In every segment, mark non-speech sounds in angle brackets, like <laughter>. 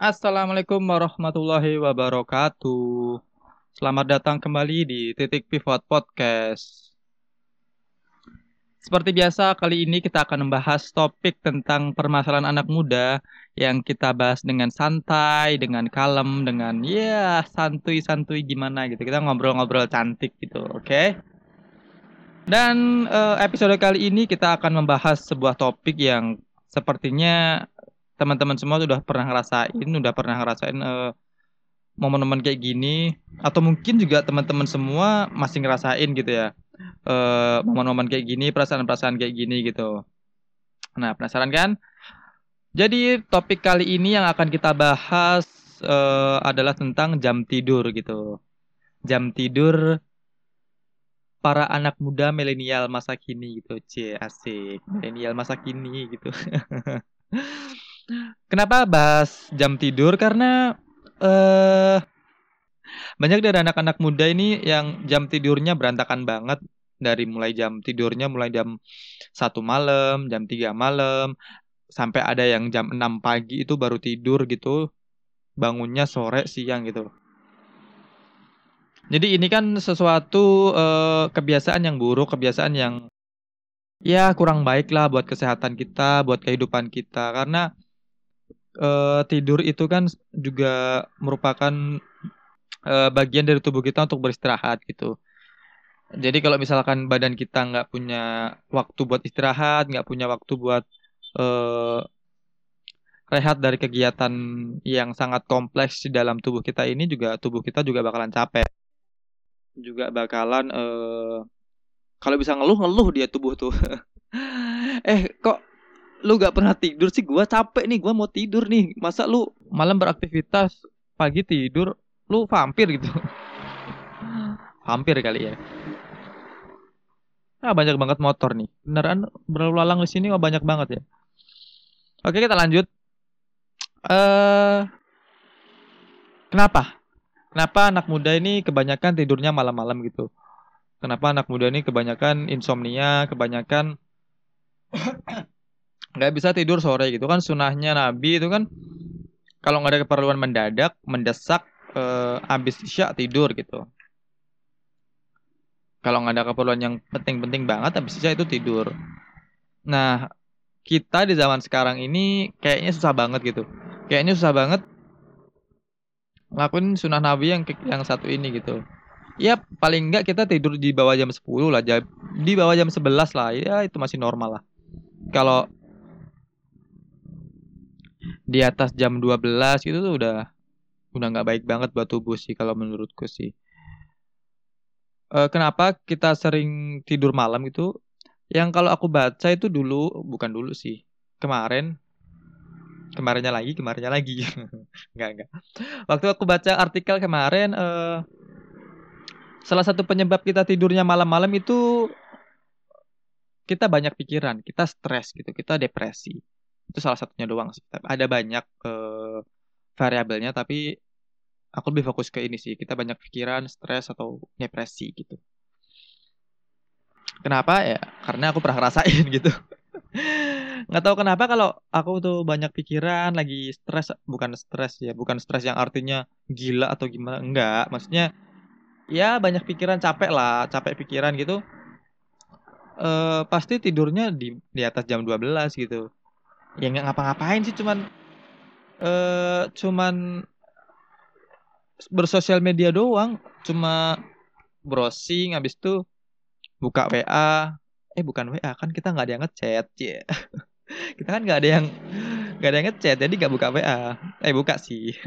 Assalamualaikum warahmatullahi wabarakatuh. Selamat datang kembali di Titik Pivot Podcast. Seperti biasa, kali ini kita akan membahas topik tentang permasalahan anak muda yang kita bahas dengan santai, dengan kalem, dengan ya santuy-santuy gimana gitu. Kita ngobrol-ngobrol cantik gitu, oke? Okay? Dan uh, episode kali ini kita akan membahas sebuah topik yang sepertinya teman-teman semua sudah pernah ngerasain, udah pernah ngerasain uh, momen-momen kayak gini atau mungkin juga teman-teman semua masih ngerasain gitu ya. Uh, momen-momen kayak gini, perasaan-perasaan kayak gini gitu. Nah, penasaran kan? Jadi topik kali ini yang akan kita bahas uh, adalah tentang jam tidur gitu. Jam tidur para anak muda milenial masa kini gitu. C asik. Milenial masa kini gitu. <laughs> Kenapa bahas jam tidur? Karena eh banyak dari anak-anak muda ini yang jam tidurnya berantakan banget dari mulai jam tidurnya mulai jam satu malam, jam 3 malam, sampai ada yang jam 6 pagi itu baru tidur gitu. Bangunnya sore siang gitu. Jadi ini kan sesuatu uh, kebiasaan yang buruk, kebiasaan yang ya kurang baik lah buat kesehatan kita, buat kehidupan kita karena uh, tidur itu kan juga merupakan uh, bagian dari tubuh kita untuk beristirahat gitu. Jadi kalau misalkan badan kita nggak punya waktu buat istirahat, nggak punya waktu buat uh, rehat dari kegiatan yang sangat kompleks di dalam tubuh kita ini juga tubuh kita juga bakalan capek. Juga bakalan uh, kalau bisa ngeluh ngeluh dia tubuh tuh. <laughs> eh kok lu gak pernah tidur sih gua capek nih gua mau tidur nih. Masa lu malam beraktivitas pagi tidur lu vampir gitu. <laughs> Hampir kali ya. Ah banyak banget motor nih. Beneran berlalu lalang di sini oh banyak banget ya. Oke kita lanjut. Eh uh, kenapa? Kenapa anak muda ini kebanyakan tidurnya malam-malam gitu? Kenapa anak muda ini kebanyakan insomnia kebanyakan nggak bisa tidur sore gitu kan sunahnya Nabi itu kan kalau nggak ada keperluan mendadak mendesak eh, abis isya tidur gitu. Kalau nggak ada keperluan yang penting-penting banget abis isya itu tidur. Nah kita di zaman sekarang ini kayaknya susah banget gitu. Kayaknya susah banget ngelakuin sunah Nabi yang yang satu ini gitu. Ya paling nggak kita tidur di bawah jam 10 lah di bawah jam 11 lah ya itu masih normal lah. Kalau di atas jam 12 itu tuh udah udah nggak baik banget buat tubuh sih kalau menurutku sih. E, kenapa kita sering tidur malam itu? Yang kalau aku baca itu dulu bukan dulu sih kemarin kemarinnya lagi kemarinnya lagi <laughs> nggak nggak waktu aku baca artikel kemarin eh, salah satu penyebab kita tidurnya malam-malam itu kita banyak pikiran kita stres gitu kita depresi itu salah satunya doang sih. Ada banyak uh, variabelnya tapi aku lebih fokus ke ini sih. Kita banyak pikiran stres atau depresi gitu. Kenapa? Ya karena aku pernah ngerasain <laughs> gitu. Nggak tahu kenapa kalau aku tuh banyak pikiran lagi stres bukan stres ya bukan stres yang artinya gila atau gimana enggak maksudnya ya banyak pikiran capek lah capek pikiran gitu. Uh, pasti tidurnya di di atas jam 12 gitu ya nggak ngapa-ngapain sih cuman eh cuman bersosial media doang. Cuma browsing habis itu buka WA eh bukan WA kan kita nggak ada yang ngechat ya <laughs> kita kan nggak ada yang nggak ada yang ngechat jadi nggak buka WA eh buka sih. <laughs>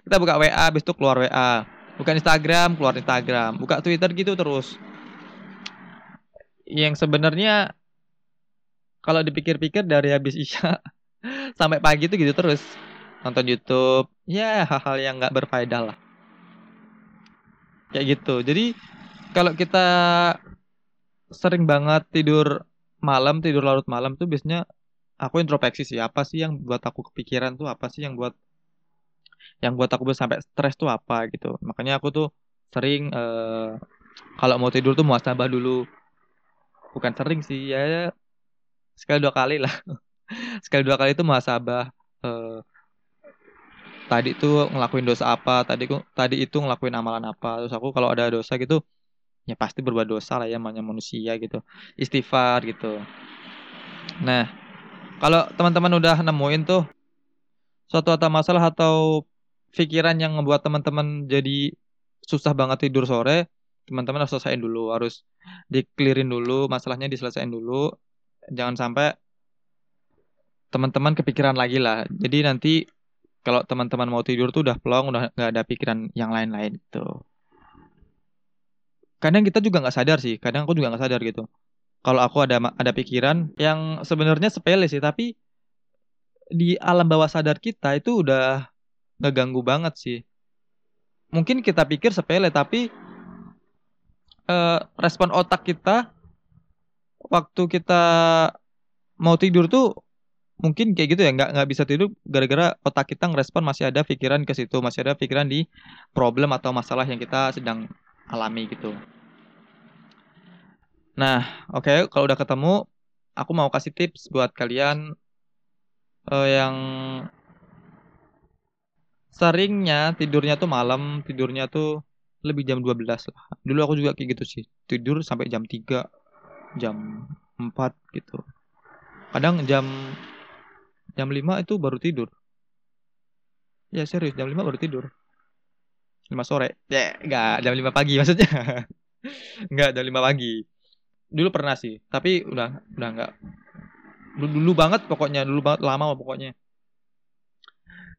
Kita buka WA habis itu keluar WA bukan Instagram keluar Instagram. Buka Twitter gitu terus. Yang sebenarnya kalau dipikir-pikir dari habis isya <laughs> sampai pagi itu gitu terus. Nonton YouTube. Ya hal-hal yang nggak berfaedah lah. Kayak gitu. Jadi kalau kita sering banget tidur malam tidur larut malam tuh biasanya aku introspeksi sih apa sih yang buat aku kepikiran tuh apa sih yang buat yang buat aku sampai stres tuh apa gitu. Makanya aku tuh sering uh, kalau mau tidur tuh muasabah dulu. Bukan sering sih ya sekali dua kali lah. <laughs> Sekali dua kali itu muasabah uh, tadi tuh ngelakuin dosa apa tadi tadi itu ngelakuin amalan apa. Terus aku kalau ada dosa gitu ya pasti berbuat dosa lah ya namanya manusia gitu. Istighfar gitu. Nah kalau teman-teman udah nemuin tuh suatu atau masalah atau pikiran yang membuat teman-teman jadi susah banget tidur sore teman-teman harus selesaiin dulu. Harus diklirin dulu masalahnya diselesaikan dulu jangan sampai teman-teman kepikiran lagi lah. Jadi nanti kalau teman-teman mau tidur tuh udah plong udah nggak ada pikiran yang lain-lain gitu. Kadang kita juga nggak sadar sih kadang aku juga nggak sadar gitu. Kalau aku ada ada pikiran yang sebenarnya sepele sih tapi di alam bawah sadar kita itu udah ngeganggu banget sih. Mungkin kita pikir sepele tapi uh, respon otak kita waktu kita mau tidur tuh mungkin kayak gitu ya nggak nggak bisa tidur gara-gara otak kita ngerespon masih ada pikiran ke situ masih ada pikiran di problem atau masalah yang kita sedang alami gitu. Nah oke okay, kalau udah ketemu aku mau kasih tips buat kalian uh, yang seringnya tidurnya tuh malam tidurnya tuh lebih jam 12 lah. Dulu aku juga kayak gitu sih tidur sampai jam 3 jam 4 gitu. Kadang jam jam 5 itu baru tidur. Ya serius jam 5 baru tidur. 5 sore. Ya enggak jam 5 pagi maksudnya. <laughs> Enggak jam 5 pagi. Dulu pernah sih tapi udah udah enggak dulu, dulu banget pokoknya dulu banget lama pokoknya.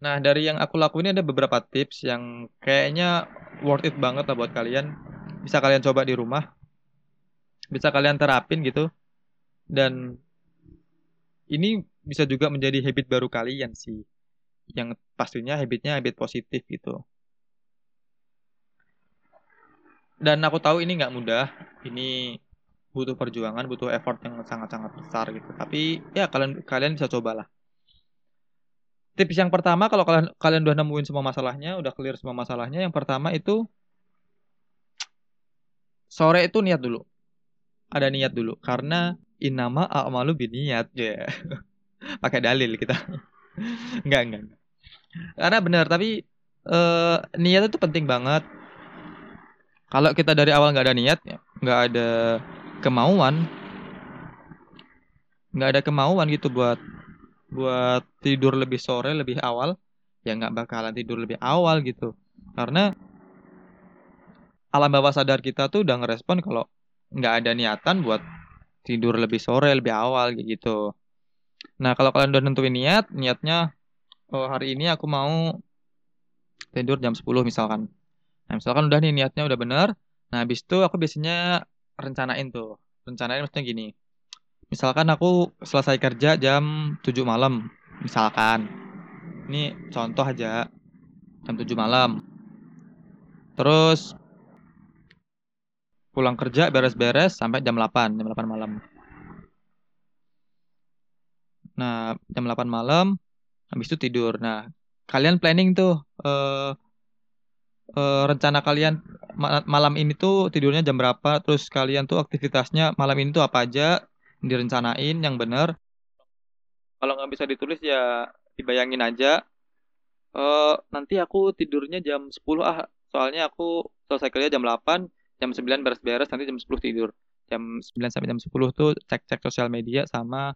Nah dari yang aku lakuin ada beberapa tips yang kayaknya worth it banget lah buat kalian. Bisa kalian coba di rumah bisa kalian terapin gitu dan ini bisa juga menjadi habit baru kalian sih. Yang pastinya habitnya habit positif gitu. Dan aku tahu ini nggak mudah. Ini butuh perjuangan, butuh effort yang sangat-sangat besar gitu. Tapi ya kalian kalian bisa cobalah. Tips yang pertama kalau kalian kalian udah nemuin semua masalahnya, udah clear semua masalahnya, yang pertama itu sore itu niat dulu. Ada niat dulu karena inama a'malu biniat ya. <laughs> Yeah. Pakai dalil kita. <laughs> enggak, enggak. Karena benar, tapi uh, niat itu penting banget. Kalau kita dari awal nggak ada niat, ya, nggak ada kemauan, nggak ada kemauan gitu buat buat tidur lebih sore, lebih awal, ya nggak bakalan tidur lebih awal gitu. Karena alam bawah sadar kita tuh udah ngerespon kalau nggak ada niatan buat tidur lebih sore, lebih awal gitu. Nah, kalau kalian udah nentuin niat, niatnya oh hari ini aku mau tidur jam 10 misalkan. Nah, misalkan udah nih niatnya udah bener. Nah, habis itu aku biasanya rencanain tuh. Rencanain maksudnya gini. Misalkan aku selesai kerja jam 7 malam, misalkan. Ini contoh aja. Jam 7 malam. Terus pulang kerja beres-beres sampai jam 8, jam 8 malam. Nah, jam 8 malam habis itu tidur. Nah, kalian planning tuh uh, rencana kalian malam ini tuh tidurnya jam berapa, terus kalian tuh aktivitasnya malam ini tuh apa aja direncanain yang bener. Kalau nggak bisa ditulis ya dibayangin aja. Uh, nanti aku tidurnya jam 10 ah, soalnya aku selesai kerja jam 8, jam 9 beres-beres nanti jam 10 tidur. Jam 9 sampai jam 10 tuh cek-cek sosial media sama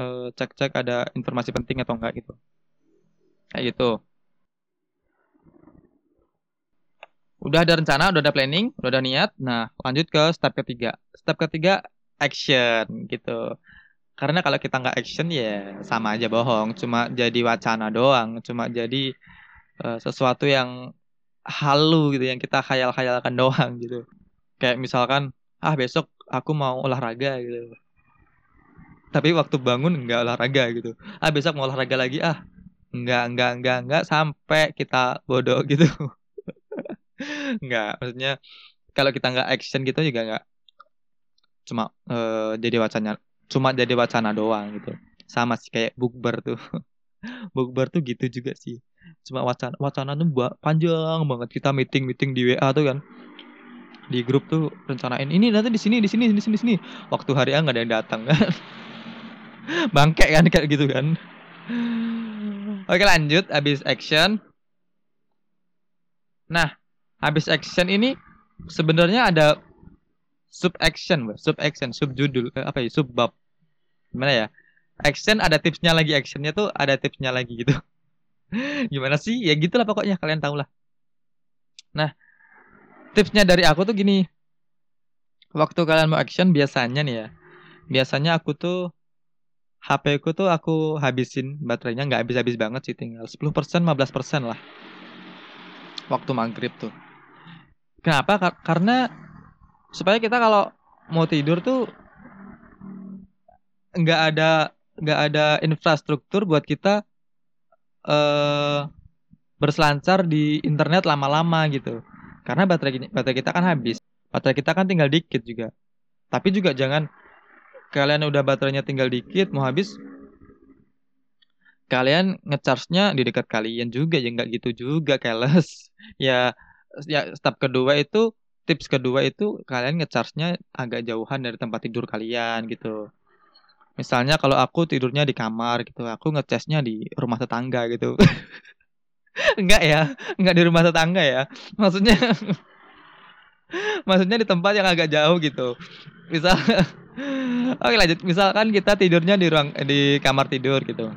uh, cek-cek ada informasi penting atau enggak gitu. Kayak gitu. Udah ada rencana udah ada planning udah ada niat. Nah lanjut ke step ketiga. Step ketiga action gitu. Karena kalau kita nggak action ya sama aja bohong. Cuma jadi wacana doang. Cuma jadi uh, sesuatu yang halu gitu yang kita khayal-khayalkan doang gitu. Kayak misalkan ah besok aku mau olahraga gitu. Tapi waktu bangun nggak olahraga gitu. Ah besok mau olahraga lagi ah nggak nggak nggak nggak sampai kita bodoh <laughs> gitu. nggak maksudnya kalau kita nggak action gitu juga nggak cuma uh, jadi wacana cuma jadi wacana doang gitu sama sih kayak bukber tuh <laughs> bukber tuh gitu juga sih. Cuma wacana wacana tuh panjang banget. Kita meeting meeting di WA tuh kan. Di grup tuh rencanain ini nanti di sini di sini di sini di sini. Waktu hari A nggak ada yang datang kan. <laughs> Bangke kan kayak gitu kan. Oke lanjut. Abis action. Nah, habis action ini sebenarnya ada sub action, sub action, sub judul, eh, apa ya, sub bab. Gimana ya? Action ada tipsnya lagi, actionnya tuh ada tipsnya lagi gitu. <laughs> Gimana sih? Ya gitulah pokoknya kalian tahu lah. Nah, tipsnya dari aku tuh gini. Waktu kalian mau action biasanya nih ya. Biasanya aku tuh HP ku tuh aku habisin baterainya nggak habis-habis banget sih tinggal 10% 15% lah. Waktu maghrib tuh. Kenapa? Karena supaya kita kalau mau tidur tuh nggak ada nggak ada infrastruktur buat kita eh berselancar di internet lama-lama gitu. Karena baterai baterai kita kan habis. Baterai kita kan tinggal dikit juga. Tapi juga jangan kalian udah baterainya tinggal dikit mau habis kalian ngecharge-nya di dekat kalian juga ya nggak gitu juga keles <laughs> ya ya step kedua itu tips kedua itu kalian ngecharge-nya agak jauhan dari tempat tidur kalian gitu misalnya kalau aku tidurnya di kamar gitu aku ngecasnya di rumah tetangga gitu. <laughs> Enggak ya enggak di rumah tetangga ya. Maksudnya <laughs> maksudnya di tempat yang agak jauh gitu. Misal <laughs> oke lanjut. Misalkan kita tidurnya di ruang di kamar tidur gitu.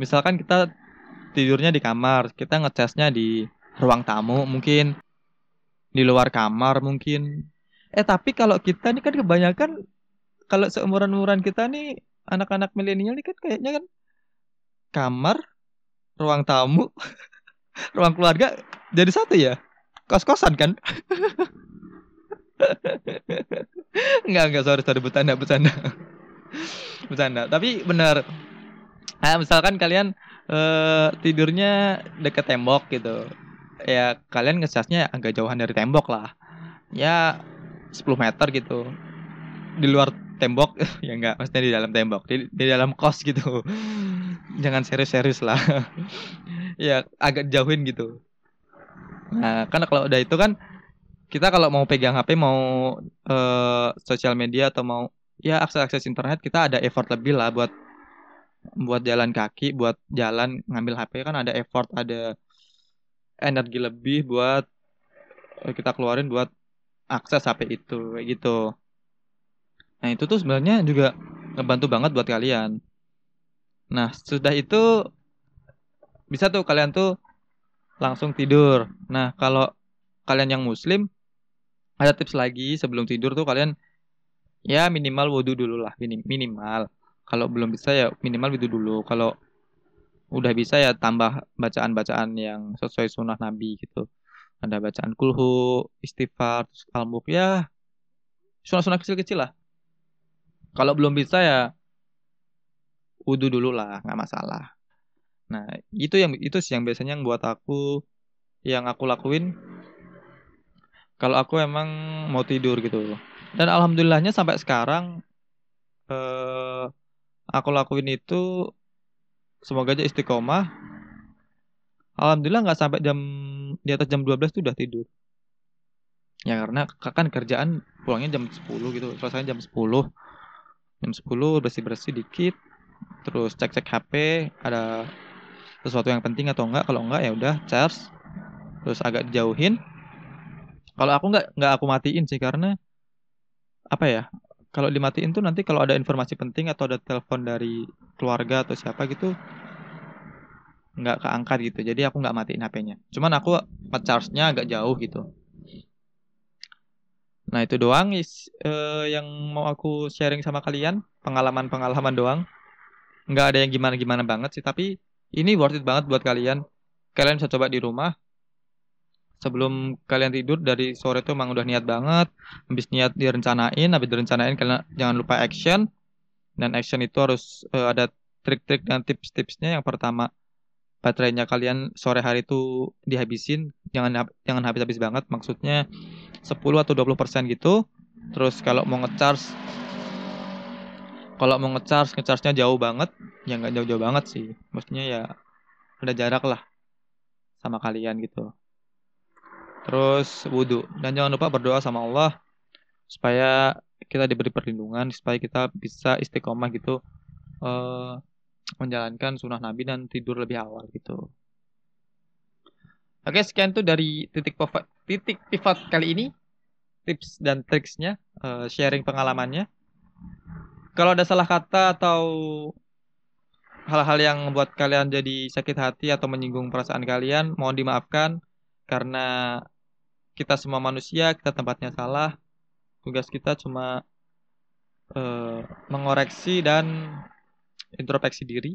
Misalkan kita tidurnya di kamar kita ngecasnya di ruang tamu mungkin di luar kamar mungkin eh tapi kalau kita nih kan kebanyakan kalau seumuran-umuran kita nih anak-anak milenial nih kan kayaknya kan kamar, ruang tamu, <laughs> ruang keluarga jadi satu ya? Kos-kosan kan? <laughs> enggak, enggak, sorry, sorry, bercanda, bercanda. <laughs> bercanda. Tapi benar. Nah, misalkan kalian uh, tidurnya dekat tembok gitu. Ya, kalian ngecasnya agak jauhan dari tembok lah. Ya, 10 meter gitu. Di luar tembok <laughs> ya enggak maksudnya di dalam tembok di, di dalam kos gitu. <laughs> Jangan serius-serius lah. <laughs> Ya agak jauhin gitu. Nah karena kalau udah itu kan kita kalau mau pegang HP mau uh, sosial media atau mau ya akses akses internet kita ada effort lebih lah buat buat jalan kaki buat jalan ngambil HP kan ada effort ada energi lebih buat eh, kita keluarin buat akses HP itu kayak gitu Nah, itu tuh sebenarnya juga ngebantu banget buat kalian. Nah, sudah itu bisa tuh kalian tuh langsung tidur. Nah, kalau kalian yang muslim ada tips lagi sebelum tidur tuh kalian ya minimal wudhu dulu lah minimal. Kalau belum bisa ya minimal wudhu dulu. Kalau udah bisa ya tambah bacaan-bacaan yang sesuai sunnah Nabi gitu. Ada bacaan kulhu, istighfar, al ya sunnah-sunnah kecil-kecil lah kalau belum bisa ya wudhu dulu lah, nggak masalah. Nah, itu yang itu sih yang biasanya yang buat aku yang aku lakuin kalau aku emang mau tidur gitu. Dan alhamdulillahnya sampai sekarang eh, aku lakuin itu semoga aja istiqomah. Alhamdulillah nggak sampai jam di atas jam 12 tuh udah tidur. Ya karena kan kerjaan pulangnya jam 10 gitu, selesai jam 10 jam 10 bersih-bersih dikit terus cek-cek HP ada sesuatu yang penting atau enggak kalau enggak ya udah charge. Terus agak dijauhin. Kalau aku enggak enggak aku matiin sih karena apa ya kalau dimatiin tuh nanti kalau ada informasi penting atau ada telepon dari keluarga atau siapa gitu nggak keangkat gitu jadi aku nggak matiin HP-nya cuman aku charge-nya agak jauh gitu Nah itu doang is, uh, yang mau aku sharing sama kalian pengalaman-pengalaman doang. Nggak ada yang gimana-gimana banget sih, tapi ini worth it banget buat kalian. Kalian bisa coba di rumah. Sebelum kalian tidur dari sore itu emang udah niat banget. Habis niat direncanain, habis direncanain kalian jangan lupa action. Dan action itu harus uh, ada trik-trik dan tips-tipsnya. Yang pertama, baterainya kalian sore hari itu dihabisin. Jangan jangan habis-habis banget. Maksudnya 10 atau 20% persen gitu. Terus kalau mau ngecharge kalau mau ngecharge ngecharge-nya jauh banget, ya nggak jauh-jauh banget sih. Maksudnya ya ada jarak lah sama kalian gitu. Terus wudhu dan jangan lupa berdoa sama Allah supaya kita diberi perlindungan supaya kita bisa istiqomah gitu uh, menjalankan sunnah Nabi dan tidur lebih awal gitu. Oke, sekian tuh dari titik pivot, titik pivot kali ini. Tips dan triksnya, uh, sharing pengalamannya. Kalau ada salah kata atau hal-hal yang membuat kalian jadi sakit hati atau menyinggung perasaan kalian, mohon dimaafkan karena kita semua manusia, kita tempatnya salah. Tugas kita cuma uh, mengoreksi dan introspeksi diri.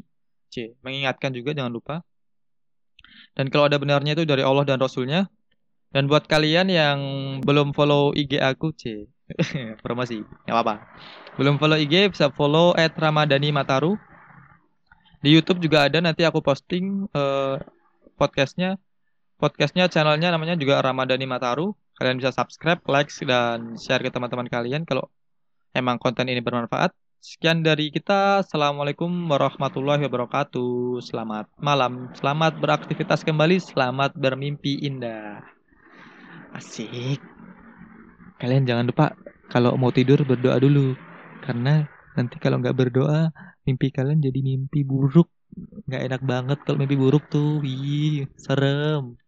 C. Mengingatkan juga jangan lupa. Dan kalau ada benarnya itu dari Allah dan Rasulnya. Dan buat kalian yang belum follow IG aku, C. <laughs> Promosi, nggak apa-apa. Belum follow IG, bisa follow at Ramadhani Mataru. Di YouTube juga ada, nanti aku posting uh, podcastnya. Podcastnya, channelnya namanya juga Ramadhani Mataru. Kalian bisa subscribe, like, dan share ke teman-teman kalian kalau emang konten ini bermanfaat. Sekian dari kita. Assalamualaikum warahmatullahi wabarakatuh. Selamat malam. Selamat beraktivitas kembali. Selamat bermimpi indah. Asik. Kalian jangan lupa kalau mau tidur berdoa dulu. Karena nanti kalau nggak berdoa, mimpi kalian jadi mimpi buruk. Nggak enak banget kalau mimpi buruk tuh. Wih, serem.